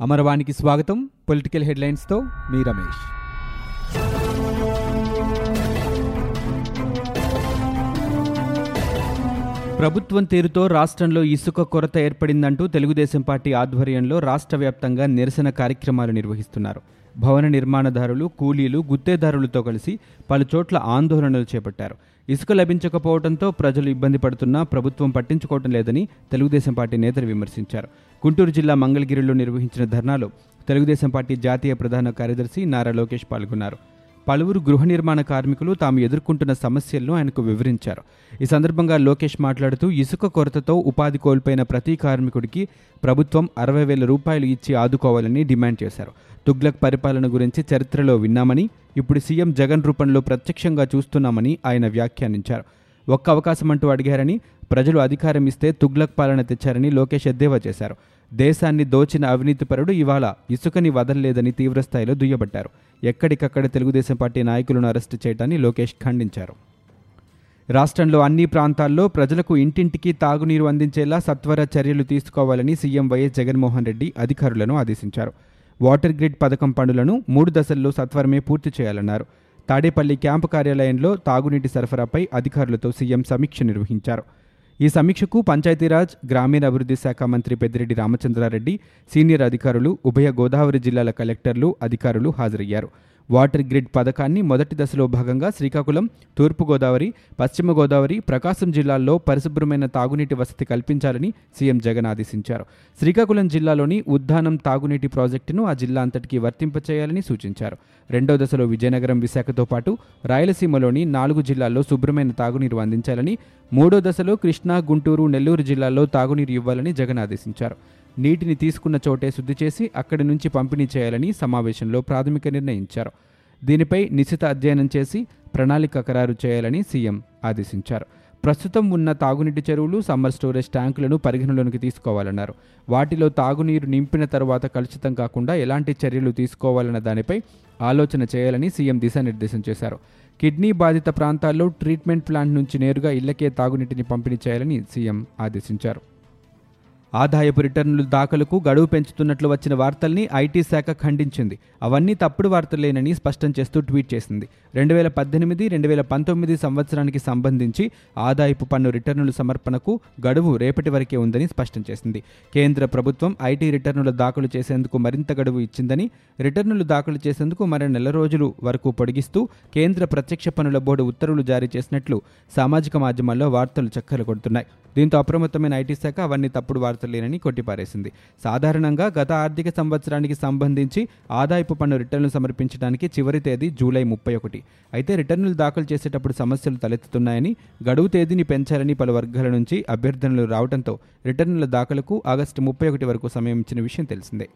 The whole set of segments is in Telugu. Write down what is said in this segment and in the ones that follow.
అమరవాణికి స్వాగతం. పొలిటికల్ హెడ్లైన్స్తో మీ రమేష్. ప్రభుత్వం తీరుతో రాష్ట్రంలో ఇసుక కొరత ఏర్పడిందంటూ తెలుగుదేశం పార్టీ ఆధ్వర్యంలో రాష్ట్ర వ్యాప్తంగా నిరసన కార్యక్రమాలు నిర్వహిస్తున్నారు. భవన నిర్మాణదారులు కూలీలు గుత్తేదారులతో కలిసి పలుచోట్ల ఆందోళనలు చేపట్టారు. ఇసుక లభించకపోవడంతో ప్రజలు ఇబ్బంది పడుతున్నా ప్రభుత్వం పట్టించుకోవటం లేదని తెలుగుదేశం పార్టీ నేతలు విమర్శించారు. గుంటూరు జిల్లా మంగళగిరిలో నిర్వహించిన ధర్నాలో తెలుగుదేశం పార్టీ జాతీయ ప్రధాన కార్యదర్శి నారా లోకేష్ పాల్గొన్నారు. పలువురు గృహ నిర్మాణ కార్మికులు తాము ఎదుర్కొంటున్న సమస్యలను ఆయనకు వివరించారు. ఈ సందర్భంగా లోకేష్ మాట్లాడుతూ ఇసుక కొరతతో ఉపాధి కోల్పోయిన ప్రతి కార్మికుడికి ప్రభుత్వం అరవై వేల రూపాయలు ఇచ్చి ఆదుకోవాలని డిమాండ్ చేశారు. తుగ్లక్ పరిపాలన గురించి చరిత్రలో విన్నామని ఇప్పుడు సీఎం జగన్ రూపంలో ప్రత్యక్షంగా చూస్తున్నామని ఆయన వ్యాఖ్యానించారు. ఒక్క అవకాశం అంటూ అడిగారని ప్రజలు అధికారం ఇస్తే తుగ్లక్ పాలన తెచ్చారని లోకేష్ ఎద్దేవా చేశారు. దేశాన్ని దోచిన అవినీతిపరుడు ఇవాళ ఇసుకని వదలలేదని తీవ్రస్థాయిలో దుయ్యబట్టారు. ఎక్కడికక్కడ తెలుగుదేశం పార్టీ నాయకులను అరెస్టు చేయడాన్ని లోకేష్ ఖండించారు. రాష్ట్రంలో అన్ని ప్రాంతాల్లో ప్రజలకు ఇంటింటికి తాగునీరు అందించేలా సత్వర చర్యలు తీసుకోవాలని సీఎం వైఎస్ జగన్మోహన్ రెడ్డి అధికారులను ఆదేశించారు. వాటర్ గ్రిడ్ పథకం పనులను మూడు దశల్లో సత్వరమే పూర్తి చేయాలన్నారు. తాడేపల్లి క్యాంపు కార్యాలయంలో తాగునీటి సరఫరాపై అధికారులతో సీఎం సమీక్ష నిర్వహించారు. ఈ సమీక్షకు పంచాయతీరాజ్ గ్రామీణాభివృద్ధి శాఖ మంత్రి పెద్దిరెడ్డి రామచంద్రారెడ్డి సీనియర్ అధికారులు ఉభయ గోదావరి జిల్లాల కలెక్టర్లు అధికారులు హాజరయ్యారు. వాటర్ గ్రిడ్ పథకాన్ని మొదటి దశలో భాగంగా శ్రీకాకుళం తూర్పుగోదావరి పశ్చిమ గోదావరి ప్రకాశం జిల్లాల్లో పరిశుభ్రమైన తాగునీటి వసతి కల్పించాలని సీఎం జగన్ ఆదేశించారు. శ్రీకాకుళం జిల్లాలోని ఉద్దానం తాగునీటి ప్రాజెక్టును ఆ జిల్లా అంతటికీ వర్తింపచేయాలని సూచించారు. రెండో దశలో విజయనగరం విశాఖతో పాటు రాయలసీమలోని నాలుగు జిల్లాల్లో శుభ్రమైన తాగునీరు అందించాలని మూడో దశలో కృష్ణా గుంటూరు నెల్లూరు జిల్లాల్లో తాగునీరు ఇవ్వాలని జగన్ ఆదేశించారు. నీటిని తీసుకున్న చోటే శుద్ధి చేసి అక్కడి నుంచి పంపిణీ చేయాలని సమావేశంలో ప్రాథమిక నిర్ణయించారు. దీనిపై నిశిత అధ్యయనం చేసి ప్రణాళిక ఖరారు చేయాలని సీఎం ఆదేశించారు. ప్రస్తుతం ఉన్న తాగునీటి చెరువులు సమ్మర్ స్టోరేజ్ ట్యాంకులను పరిగణలోనికి తీసుకోవాలన్నారు. వాటిలో తాగునీరు నింపిన తర్వాత కలుషితం కాకుండా ఎలాంటి చర్యలు తీసుకోవాలన్న దానిపై ఆలోచన చేయాలని సీఎం దిశానిర్దేశం చేశారు. కిడ్నీ బాధిత ప్రాంతాల్లో ట్రీట్మెంట్ ప్లాంట్ నుంచి నేరుగా ఇళ్ళకే తాగునీటిని పంపిణీ చేయాలని సీఎం ఆదేశించారు. ఆదాయపు రిటర్నుల దాఖలకు గడువు పెంచుతున్నట్లు వచ్చిన వార్తల్ని ఐటీ శాఖ ఖండించింది. అవన్నీ తప్పుడు వార్తలేనని స్పష్టం చేస్తూ ట్వీట్ చేసింది. రెండు వేల పద్దెనిమిది రెండు వేల పంతొమ్మిది సంవత్సరానికి సంబంధించి ఆదాయపు పన్ను రిటర్నుల సమర్పణకు గడువు రేపటి వరకే ఉందని స్పష్టం చేసింది. కేంద్ర ప్రభుత్వం ఐటీ రిటర్నులు దాఖలు చేసేందుకు మరింత గడువు ఇచ్చిందని రిటర్నులు దాఖలు చేసేందుకు మరో నెల రోజులు వరకు పొడిగిస్తూ కేంద్ర ప్రత్యక్ష పన్నుల బోర్డు ఉత్తర్వులు జారీ చేసినట్లు సామాజిక మాధ్యమాల్లో వార్తలు చక్కర్లు కొడుతున్నాయి. దీంతో అప్రమత్తమైన ఐటీ శాఖ అవన్నీ తప్పుడు వార్తలేనని కొట్టిపారేసింది. సాధారణంగా గత ఆర్థిక సంవత్సరానికి సంబంధించి ఆదాయపు పన్ను రిటర్నులు సమర్పించడానికి చివరి తేదీ జూలై ముప్పై ఒకటి. అయితే రిటర్నులు దాఖలు చేసేటప్పుడు సమస్యలు తలెత్తుతున్నాయని గడువు తేదీని పెంచాలని పలు వర్గాల నుంచి అభ్యర్థనలు రావడంతో రిటర్నుల దాఖలకు ఆగస్టు ముప్పై ఒకటి వరకు సమయం ఇచ్చిన విషయం తెలిసిందే.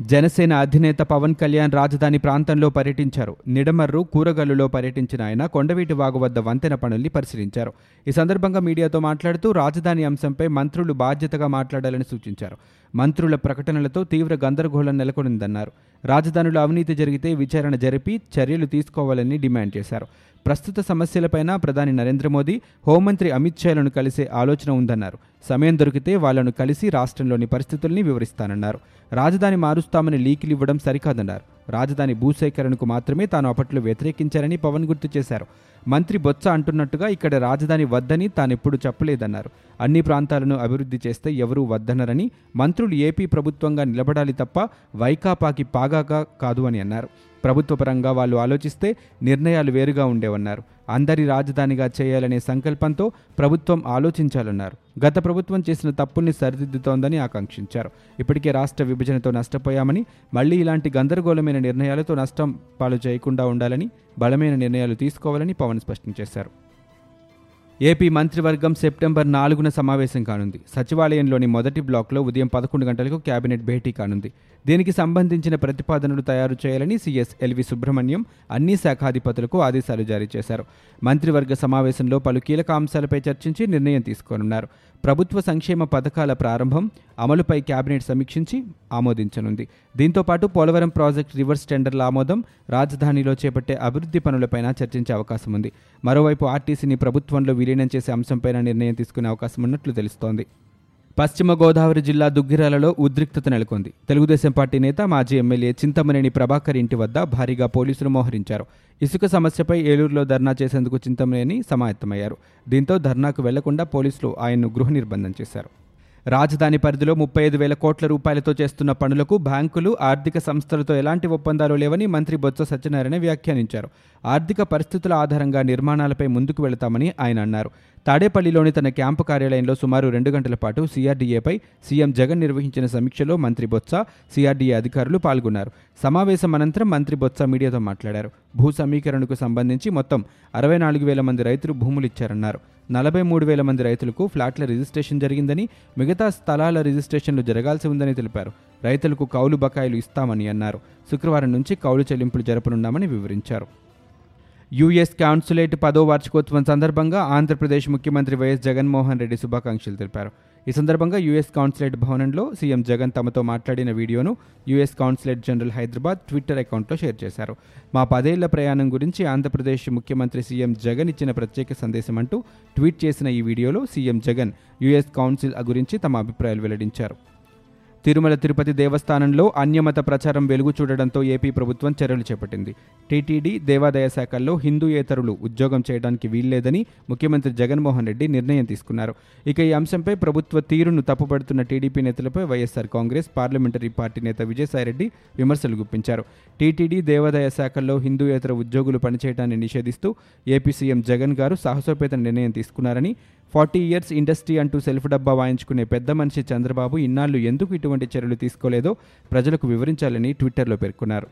జనసేన అధినేత పవన్ కళ్యాణ్ రాజధాని ప్రాంతంలో పర్యటించారు. నిడమర్రు కూరగల్లులో పర్యటించిన ఆయన కొండవీటి వాగు వద్ద వంతెన పనుల్ని పరిశీలించారు. ఈ సందర్భంగా మీడియాతో మాట్లాడుతూ రాజధాని అంశంపై మంత్రులు బాధ్యతగా మాట్లాడాలని సూచించారు. మంత్రుల ప్రకటనలతో తీవ్ర గందరగోళం నెలకొనిందన్నారు. రాజధానిలో అవినీతి జరిగితే విచారణ జరిపి చర్యలు తీసుకోవాలని డిమాండ్ చేశారు. ప్రస్తుత సమస్యలపైన ప్రధాని నరేంద్ర మోదీ హోంమంత్రి అమిత్ షాలను కలిసే ఆలోచన ఉందన్నారు. సమయం దొరికితే వాళ్ళను కలిసి రాష్ట్రంలోని పరిస్థితుల్ని వివరిస్తానన్నారు. రాజధాని మారుస్తామని లీకులు ఇవ్వడం సరికాదన్నారు. రాజధాని భూసేకరణకు మాత్రమే తాను అప్పట్లో వ్యతిరేకించారని పవన్ గుర్తు చేశారు. మంత్రి బొత్స అంటున్నట్టుగా ఇక్కడ రాజధాని వద్దని తానెప్పుడు చెప్పలేదన్నారు. అన్ని ప్రాంతాలను అభివృద్ధి చేస్తే ఎవరూ వద్దనరని మంత్రులు ఏపీ ప్రభుత్వంగా నిలబడాలి తప్ప వైకాపాకి పాగాగా కాదు అని అన్నారు. ప్రభుత్వపరంగా వాళ్ళు ఆలోచిస్తే నిర్ణయాలు వేరుగా ఉండేవన్నారు. అందరి రాజధానిగా చేయాలనే సంకల్పంతో ప్రభుత్వం ఆలోచించాలన్నారు. గత ప్రభుత్వం చేసిన తప్పుల్ని సరిదిద్దుతోందని ఆకాంక్షించారు. ఇప్పటికే రాష్ట్ర విభజనతో నష్టపోయామని మళ్ళీ ఇలాంటి గందరగోళమైన నిర్ణయాలతో నష్టం పాలు చేయకుండా ఉండాలని బలమైన నిర్ణయాలు తీసుకోవాలని పవన్ స్పష్టం చేశారు. ఏపీ మంత్రివర్గం సెప్టెంబర్ నాలుగున సమావేశం కానుంది. సచివాలయంలోని మొదటి బ్లాక్లో ఉదయం పదకొండు గంటలకు కేబినెట్ భేటీ కానుంది. దీనికి సంబంధించిన ప్రతిపాదనలు తయారు చేయాలని సీఎస్ ఎల్వి సుబ్రహ్మణ్యం అన్ని శాఖాధిపతులకు ఆదేశాలు జారీ చేశారు. మంత్రివర్గ సమావేశంలో పలు కీలక అంశాలపై చర్చించి నిర్ణయం తీసుకోనున్నారు. ప్రభుత్వ సంక్షేమ పథకాల ప్రారంభం అమలుపై కేబినెట్ సమీక్షించి ఆమోదించనుంది. దీంతోపాటు పోలవరం ప్రాజెక్టు రివర్స్ టెండర్ల ఆమోదం రాజధానిలో చేపట్టే అభివృద్ధి పనులపైన చర్చించే అవకాశం ఉంది. మరోవైపు ఆర్టీసీని ప్రభుత్వంలో విలీనం చేసే అంశంపైన నిర్ణయం తీసుకునే అవకాశం ఉన్నట్లు తెలుస్తోంది. పశ్చిమ గోదావరి జిల్లా దుగ్గిరాలలో ఉద్రిక్తత నెలకొంది. తెలుగుదేశం పార్టీ నేత మాజీ ఎమ్మెల్యే చింతమనేని ప్రభాకర్ ఇంటి వద్ద భారీగా పోలీసులు మోహరించారు. ఇసుక సమస్యపై ఏలూరులో ధర్నా చేసేందుకు చింతమనేని సమాయత్తమయ్యారు. దీంతో ధర్నాకు వెళ్ళకుండా పోలీసులు ఆయన్ను గృహ నిర్బంధం చేశారు. రాజధాని పరిధిలో ముప్పై ఐదు వేల కోట్ల రూపాయలతో చేస్తున్న పనులకు బ్యాంకులు ఆర్థిక సంస్థలతో ఎలాంటి ఒప్పందాలు లేవని మంత్రి బొత్స సత్యనారాయణ వ్యాఖ్యానించారు. ఆర్థిక పరిస్థితుల ఆధారంగా నిర్మాణాలపై ముందుకు వెళతామని ఆయన అన్నారు. తాడేపల్లిలోని తన క్యాంపు కార్యాలయంలో సుమారు రెండు గంటల పాటు సీఆర్డీఏపై సీఎం జగన్ నిర్వహించిన సమీక్షలో మంత్రి బొత్స సీఆర్డీఏ అధికారులు పాల్గొన్నారు. సమావేశం అనంతరం మంత్రి బొత్స మీడియాతో మాట్లాడారు. భూ సమీకరణకు సంబంధించి మొత్తం అరవై నాలుగు వేల మంది రైతులు భూములు ఇచ్చారన్నారు. నలభై మూడు వేల మంది రైతులకు ఫ్లాట్ల రిజిస్ట్రేషన్ జరిగిందని మిగతా స్థలాల రిజిస్ట్రేషన్లు జరగాల్సి ఉందని తెలిపారు. రైతులకు కౌలు బకాయిలు ఇస్తామని అన్నారు. శుక్రవారం నుంచి కౌలు చెల్లింపులు జరపనున్నామని వివరించారు. యుఎస్ కాన్సులేట్ పదో వార్షికోత్సవం సందర్భంగా ఆంధ్రప్రదేశ్ ముఖ్యమంత్రి వైఎస్ జగన్మోహన్ రెడ్డి శుభాకాంక్షలు తెలిపారు. ఈ సందర్భంగా యుఎస్ కాన్సులేట్ భవనంలో సీఎం జగన్ తమతో మాట్లాడిన వీడియోను US consulate general Hyderabad Twitter అకౌంట్లో షేర్ చేశారు. మా పదేళ్ళ ప్రయాణం గురించి ఆంధ్రప్రదేశ్ ముఖ్యమంత్రి సీఎం జగన్ ఇచ్చిన ప్రత్యేక సందేశం అంటూ ట్వీట్ చేసిన ఈ వీడియోలో సీఎం జగన్ యుఎస్ కౌన్సిల్ గురించి తమ అభిప్రాయాలు వెల్లడించారు. తిరుమల తిరుపతి దేవస్థానంలో అన్యమత ప్రచారం వెలుగు చూడడంతో ఏపీ ప్రభుత్వం చర్యలు చేపట్టింది. టీటీడీ దేవాదాయ శాఖల్లో హిందూయేతరులు ఉద్యోగం చేయడానికి వీల్లేదని ముఖ్యమంత్రి జగన్మోహన్ రెడ్డి నిర్ణయం తీసుకున్నారు. ఇక ఈ అంశంపై ప్రభుత్వ తీరును తప్పుపడుతున్న టీడీపీ నేతలపై వైఎస్ఆర్ కాంగ్రెస్ పార్లమెంటరీ పార్టీ నేత విజయసాయిరెడ్డి విమర్శలు గుప్పించారు. టీటీడీ దేవాదాయ శాఖల్లో హిందూయేతర ఉద్యోగులు పనిచేయడాన్ని నిషేధిస్తూ ఏపీ సీఎం జగన్ గారు సాహసోపేత నిర్ణయం తీసుకున్నారని ఫార్టీ ఇయర్స్ ఇండస్ట్రీ అంటూ సెల్ఫ్ డబ్బా వాయించుకునే పెద్ద మనిషి చంద్రబాబు ఇన్నాళ్ళు ఎందుకు ఇటువంటి చర్యలు తీసుకోలేదో ప్రజలకు వివరించాలని ట్విట్టర్లో పేర్కొన్నారు.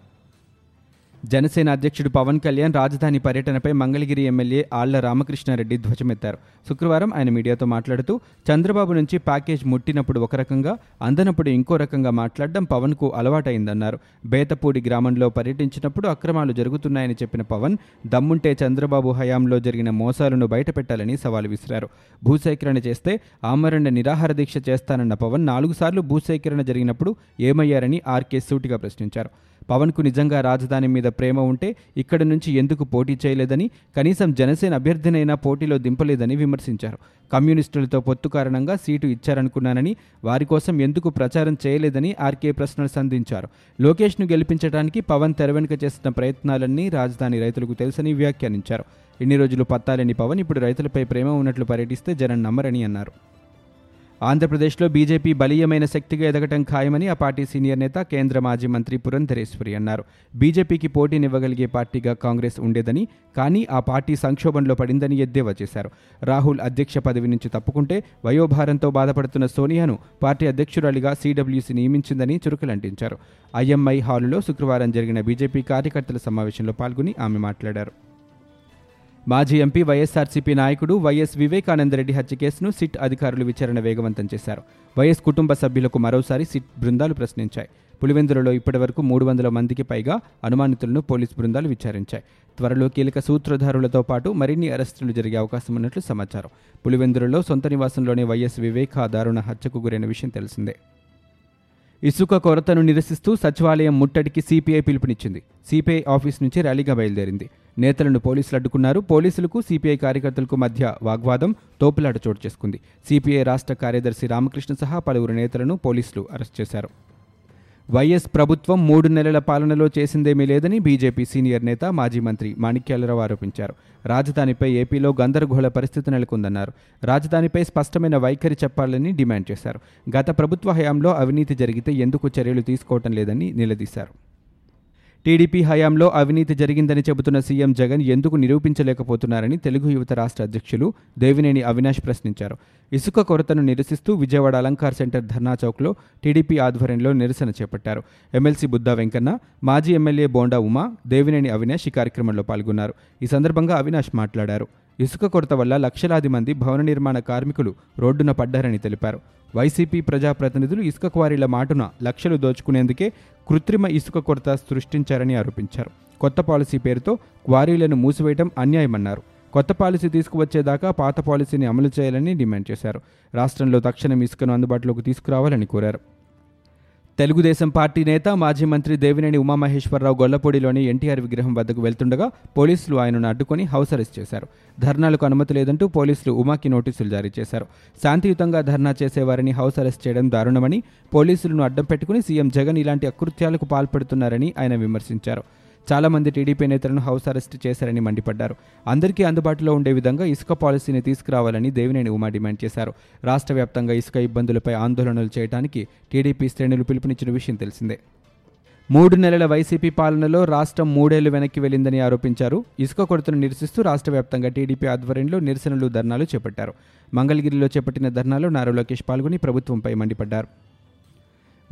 జనసేన అధ్యక్షుడు పవన్ కళ్యాణ్ రాజధాని పర్యటనపై మంగళగిరి ఎమ్మెల్యే ఆళ్ళ రామకృష్ణారెడ్డి ధ్వజమెత్తారు. శుక్రవారం ఆయన మీడియాతో మాట్లాడుతూ చంద్రబాబు నుంచి ప్యాకేజ్ ముట్టినప్పుడు ఒక రకంగా అందనప్పుడు ఇంకో రకంగా మాట్లాడడం పవన్కు అలవాటైందన్నారు. బేతపూడి గ్రామంలో పర్యటించినప్పుడు అక్రమాలు జరుగుతున్నాయని చెప్పిన పవన్ దమ్ముంటే చంద్రబాబు హయాంలో జరిగిన మోసాలను బయటపెట్టాలని సవాలు విసిరారు. భూసేకరణ చేస్తే ఆమరణ నిరాహార దీక్ష చేస్తానన్న పవన్ నాలుగు సార్లు భూసేకరణ జరిగినప్పుడు ఏమయ్యారని ఆర్కే సూటిగా ప్రశ్నించారు. పవన్కు నిజంగా రాజధాని మీద ప్రేమ ఉంటే ఇక్కడి నుంచి ఎందుకు పోటీ చేయలేదని కనీసం జనసేన అభ్యర్థినైనా పోటీలో దింపలేదని విమర్శించారు. కమ్యూనిస్టులతో పొత్తు కారణంగా సీటు ఇచ్చారనుకున్నానని వారి కోసం ఎందుకు ప్రచారం చేయలేదని ఆర్కే ప్రశ్నలు సంధించారు. లోకేష్ను గెలిపించడానికి పవన్ తెరవెనుక చేసిన ప్రయత్నాలన్నీ రాజధాని రైతులకు తెలుసని వ్యాఖ్యానించారు. ఇన్ని రోజులు పత్తాలేని పవన్ ఇప్పుడు రైతులపై ప్రేమ ఉన్నట్లు పర్యటిస్తే జనం నమ్మరని అన్నారు. ఆంధ్రప్రదేశ్లో బీజేపీ బలీయమైన శక్తిగా ఎదగటం ఖాయమని ఆ పార్టీ సీనియర్ నేత కేంద్ర మాజీ మంత్రి పురంధరేశ్వరి అన్నారు. బీజేపీకి పోటీనివ్వగలిగే పార్టీగా కాంగ్రెస్ ఉండేదని కానీ ఆ పార్టీ సంక్షోభంలో పడిందని ఎద్దేవా చేశారు. రాహుల్ అధ్యక్ష పదవి నుంచి తప్పుకుంటే వయోభారంతో బాధపడుతున్న సోనియాను పార్టీ అధ్యక్షురాలిగా సీడబ్ల్యూసీ నియమించిందని చురుకులంటించారు. ఐఎంఐ హాలులో శుక్రవారం జరిగిన బీజేపీ కార్యకర్తల సమావేశంలో పాల్గొని ఆమె మాట్లాడారు. మాజీ ఎంపీ వైఎస్ఆర్సీపీ నాయకుడు వైఎస్ వివేకానందరెడ్డి హత్య కేసును సిట్ అధికారులు విచారణ వేగవంతం చేశారు. వైఎస్ కుటుంబ సభ్యులకు మరోసారి సిట్ బృందాలు ప్రశ్నించాయి. పులివెందులలో ఇప్పటివరకు మూడు వందల మందికి పైగా అనుమానితులను పోలీసు బృందాలు విచారించాయి. త్వరలో కీలక సూత్రధారులతో పాటు మరిన్ని అరెస్టులు జరిగే అవకాశం ఉన్నట్లు సమాచారం. పులివెందులలో సొంత నివాసంలోనే వైఎస్ వివేక దారుణ హత్యకు గురైన విషయం తెలిసిందే. ఇసుక కొరతను నిరసిస్తూ సచివాలయం ముట్టడికి సిపిఐ పిలుపునిచ్చింది. సిపిఐ ఆఫీస్ నుంచి ర్యాలీగా బయలుదేరింది. నేతలను పోలీసులు అడ్డుకున్నారు. పోలీసులకు సిపిఐ కార్యకర్తలకు మధ్య వాగ్వాదం తోపులాట చోటు చేసుకుంది. సిపిఐ రాష్ట్ర కార్యదర్శి రామకృష్ణ సహా పలువురు నేతలను పోలీసులు అరెస్ట్ చేశారు. వైఎస్ ప్రభుత్వం మూడు నెలల పాలనలో చేసిందేమీ లేదని బీజేపీ సీనియర్ నేత మాజీ మంత్రి మాణిక్యాలరావు ఆరోపించారు. రాజధానిపై ఏపీలో గందరగోళ పరిస్థితి నెలకొందన్నారు. రాజధానిపై స్పష్టమైన వైఖరి చెప్పాలని డిమాండ్ చేశారు. గత ప్రభుత్వ హయాంలో అవినీతి జరిగితే ఎందుకు చర్యలు తీసుకోవటం లేదని నిలదీశారు. టీడీపీ హయాంలో అవినీతి జరిగిందని చెబుతున్న సీఎం జగన్ ఎందుకు నిరూపించలేకపోతున్నారని తెలుగు యువత రాష్ట్ర అధ్యక్షులు దేవినేని అవినాష్ ప్రశ్నించారు. ఇసుక కొరతను నిరసిస్తూ విజయవాడ అలంకార్ సెంటర్ ధర్నా చౌక్లో టీడీపీ ఆధ్వర్యంలో నిరసన చేపట్టారు. ఎమ్మెల్సీ బుద్దా వెంకన్న మాజీ ఎమ్మెల్యే బోండా ఉమా దేవినేని అవినాష్ ఈ కార్యక్రమంలో పాల్గొన్నారు. ఈ సందర్భంగా అవినాష్ మాట్లాడారు. ఇసుక కొరత వల్ల లక్షలాది మంది భవన నిర్మాణ కార్మికులు రోడ్డున పడ్డారని తెలిపారు. వైసీపీ ప్రజాప్రతినిధులు ఇసుక క్వారీల మాటున లక్షలు దోచుకునేందుకే కృత్రిమ ఇసుక కొరత సృష్టించారని ఆరోపించారు. కొత్త పాలసీ పేరుతో క్వారీలను మూసివేయడం అన్యాయమన్నారు. కొత్త పాలసీ తీసుకువచ్చేదాకా పాత పాలసీని అమలు చేయాలని డిమాండ్ చేశారు. రాష్ట్రంలో తక్షణం ఇసుకను అందుబాటులోకి తీసుకురావాలని కోరారు. తెలుగుదేశం పార్టీ నేత మాజీ మంత్రి దేవినేని ఉమామహేశ్వరరావు గొల్లపూడిలోని ఎన్టీఆర్ విగ్రహం వద్దకు వెళ్తుండగా పోలీసులు ఆయనను అడ్డుకొని హౌస్ అరెస్ట్ చేశారు. ధర్నాలకు అనుమతి లేదంటూ పోలీసులు ఉమాకి నోటీసులు జారీ చేశారు. శాంతియుతంగా ధర్నా చేసేవారిని హౌస్ అరెస్ట్ చేయడం దారుణమని పోలీసులను అడ్డం పెట్టుకుని సీఎం జగన్ ఇలాంటి అకృత్యాలకు పాల్పడుతున్నారని ఆయన విమర్శించారు. చాలామంది టీడీపీ నేతలను హౌస్ అరెస్ట్ చేశారని మండిపడ్డారు. అందరికీ అందుబాటులో ఉండే విధంగా ఇసుక పాలసీని తీసుకురావాలని దేవినేని ఉమా డిమాండ్ చేశారు. రాష్ట్ర వ్యాప్తంగా ఇసుక ఇబ్బందులపై ఆందోళనలు చేయడానికి టీడీపీ శ్రేణులు పిలుపునిచ్చిన విషయం తెలిసిందే. మూడు నెలల వైసీపీ పాలనలో రాష్ట్రం మూడేళ్ళు వెనక్కి వెళ్ళిందని ఆరోపించారు. ఇసుక కొరతను నిరసిస్తూ రాష్ట్ర వ్యాప్తంగా టీడీపీ ఆధ్వర్యంలో నిరసనలు ధర్నాలు చేపట్టారు. మంగళగిరిలో చేపట్టిన ధర్నాలో నారా లోకేష్ పాల్గొని ప్రభుత్వంపై మండిపడ్డారు.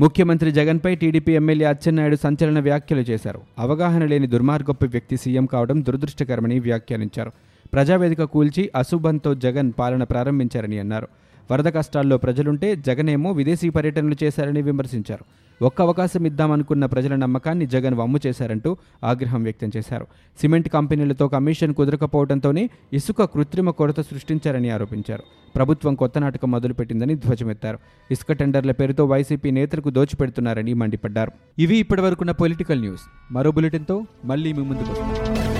ముఖ్యమంత్రి జగన్పై టీడీపీ ఎమ్మెల్యే అచ్చెన్నాయుడు సంచలన వ్యాఖ్యలు చేశారు. అవగాహన లేని దుర్మార్గపు వ్యక్తి సీఎం కావడం దురదృష్టకరమని వ్యాఖ్యానించారు. ప్రజావేదిక కూల్చి అశుభంతో జగన్ పాలన ప్రారంభించారని అన్నారు. వరద కష్టాల్లో ప్రజలుంటే జగనేమో విదేశీ పర్యటనలు చేశారని విమర్శించారు. ఒక్క అవకాశం ఇద్దామనుకున్న ప్రజల నమ్మకాన్ని జగన్ వమ్ము చేశారంటూ ఆగ్రహం వ్యక్తం చేశారు. సిమెంట్ కంపెనీలతో కమిషన్ కుదరకపోవడంతోనే ఇసుక కృత్రిమ కొరత సృష్టించారని ఆరోపించారు. ప్రభుత్వం కొత్త నాటకం మొదలుపెట్టిందని ధ్వజమెత్తారు. ఇసుక టెండర్ల పేరుతో వైసీపీ నేతలకు దోచిపెడుతున్నారని మండిపడ్డారు. ఇవి ఇప్పటివరకున్న పొలిటికల్ న్యూస్. మరో బులెటిన్తో మళ్ళీ మీ ముందుకు